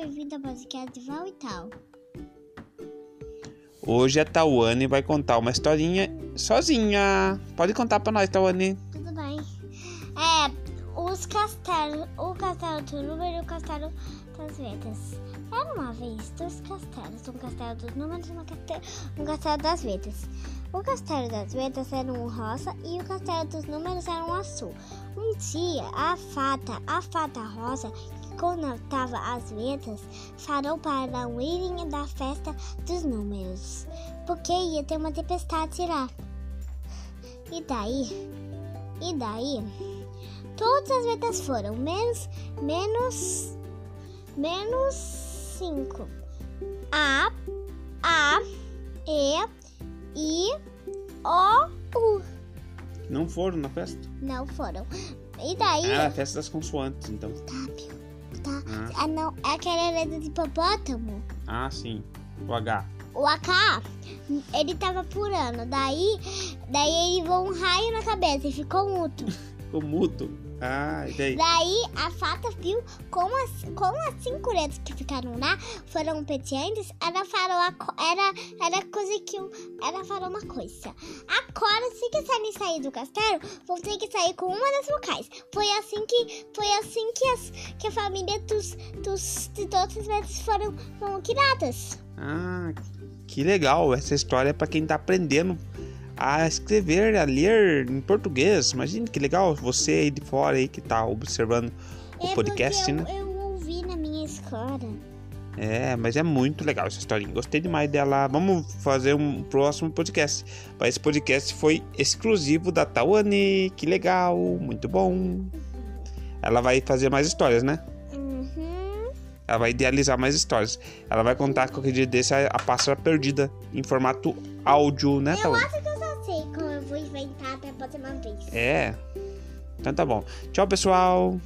podcast Val e tal. Hoje a Tawane vai contar uma historinha sozinha. Pode contar pra nós, Tawane. Tudo bem. É, os castelos, o castelo do número e o castelo das vetas. Era uma vez dois castelos, um castelo dos números e um castelo, um castelo das vetas. O castelo das vetas era um rosa e o castelo dos números era um azul. Um dia, a fata, a fata rosa, conotava as vetas, falou para não irem da festa dos números, porque ia ter uma tempestade lá. E daí, e daí, todas as vetas foram, menos, menos, menos cinco. A, A, E, I, O, U. Não foram na festa? Não foram. E daí, Era a festa das consoantes, então. tá, Ah, ah, não, é aquela letra de hipopótamo. ah sim. O H. O AK, ele tava purando. Daí, daí ele voou um raio na cabeça e ficou mudo. O mudo. Ah, e daí? Daí a fata viu como as, como as cinco letras que ficaram lá foram petientes. Ela falou a, co- era, era coisa que um- ela falou uma coisa. Agora, se quiserem sair do castelo, vão ter que sair com uma das vocais. Foi assim que foi assim que, as, que a família dos, dos de todas as vezes foram, foram criadas. Ah, que legal. Essa história é pra quem tá aprendendo a escrever, a ler em português. Imagina que legal você aí de fora aí que tá observando o é podcast, porque né? eu, eu ouvi na minha escola. É, mas é muito legal essa historinha. Gostei demais dela. Vamos fazer um próximo podcast. Mas esse podcast foi exclusivo da Tawane. Que legal, muito bom. Ela vai fazer mais histórias, né? Uhum. Ela vai idealizar mais histórias. Ela vai contar qualquer dia desse a, a pássara perdida em formato áudio, né, Eu Tawane? acho que eu já sei vez. É. Então tá bom. Tchau, pessoal.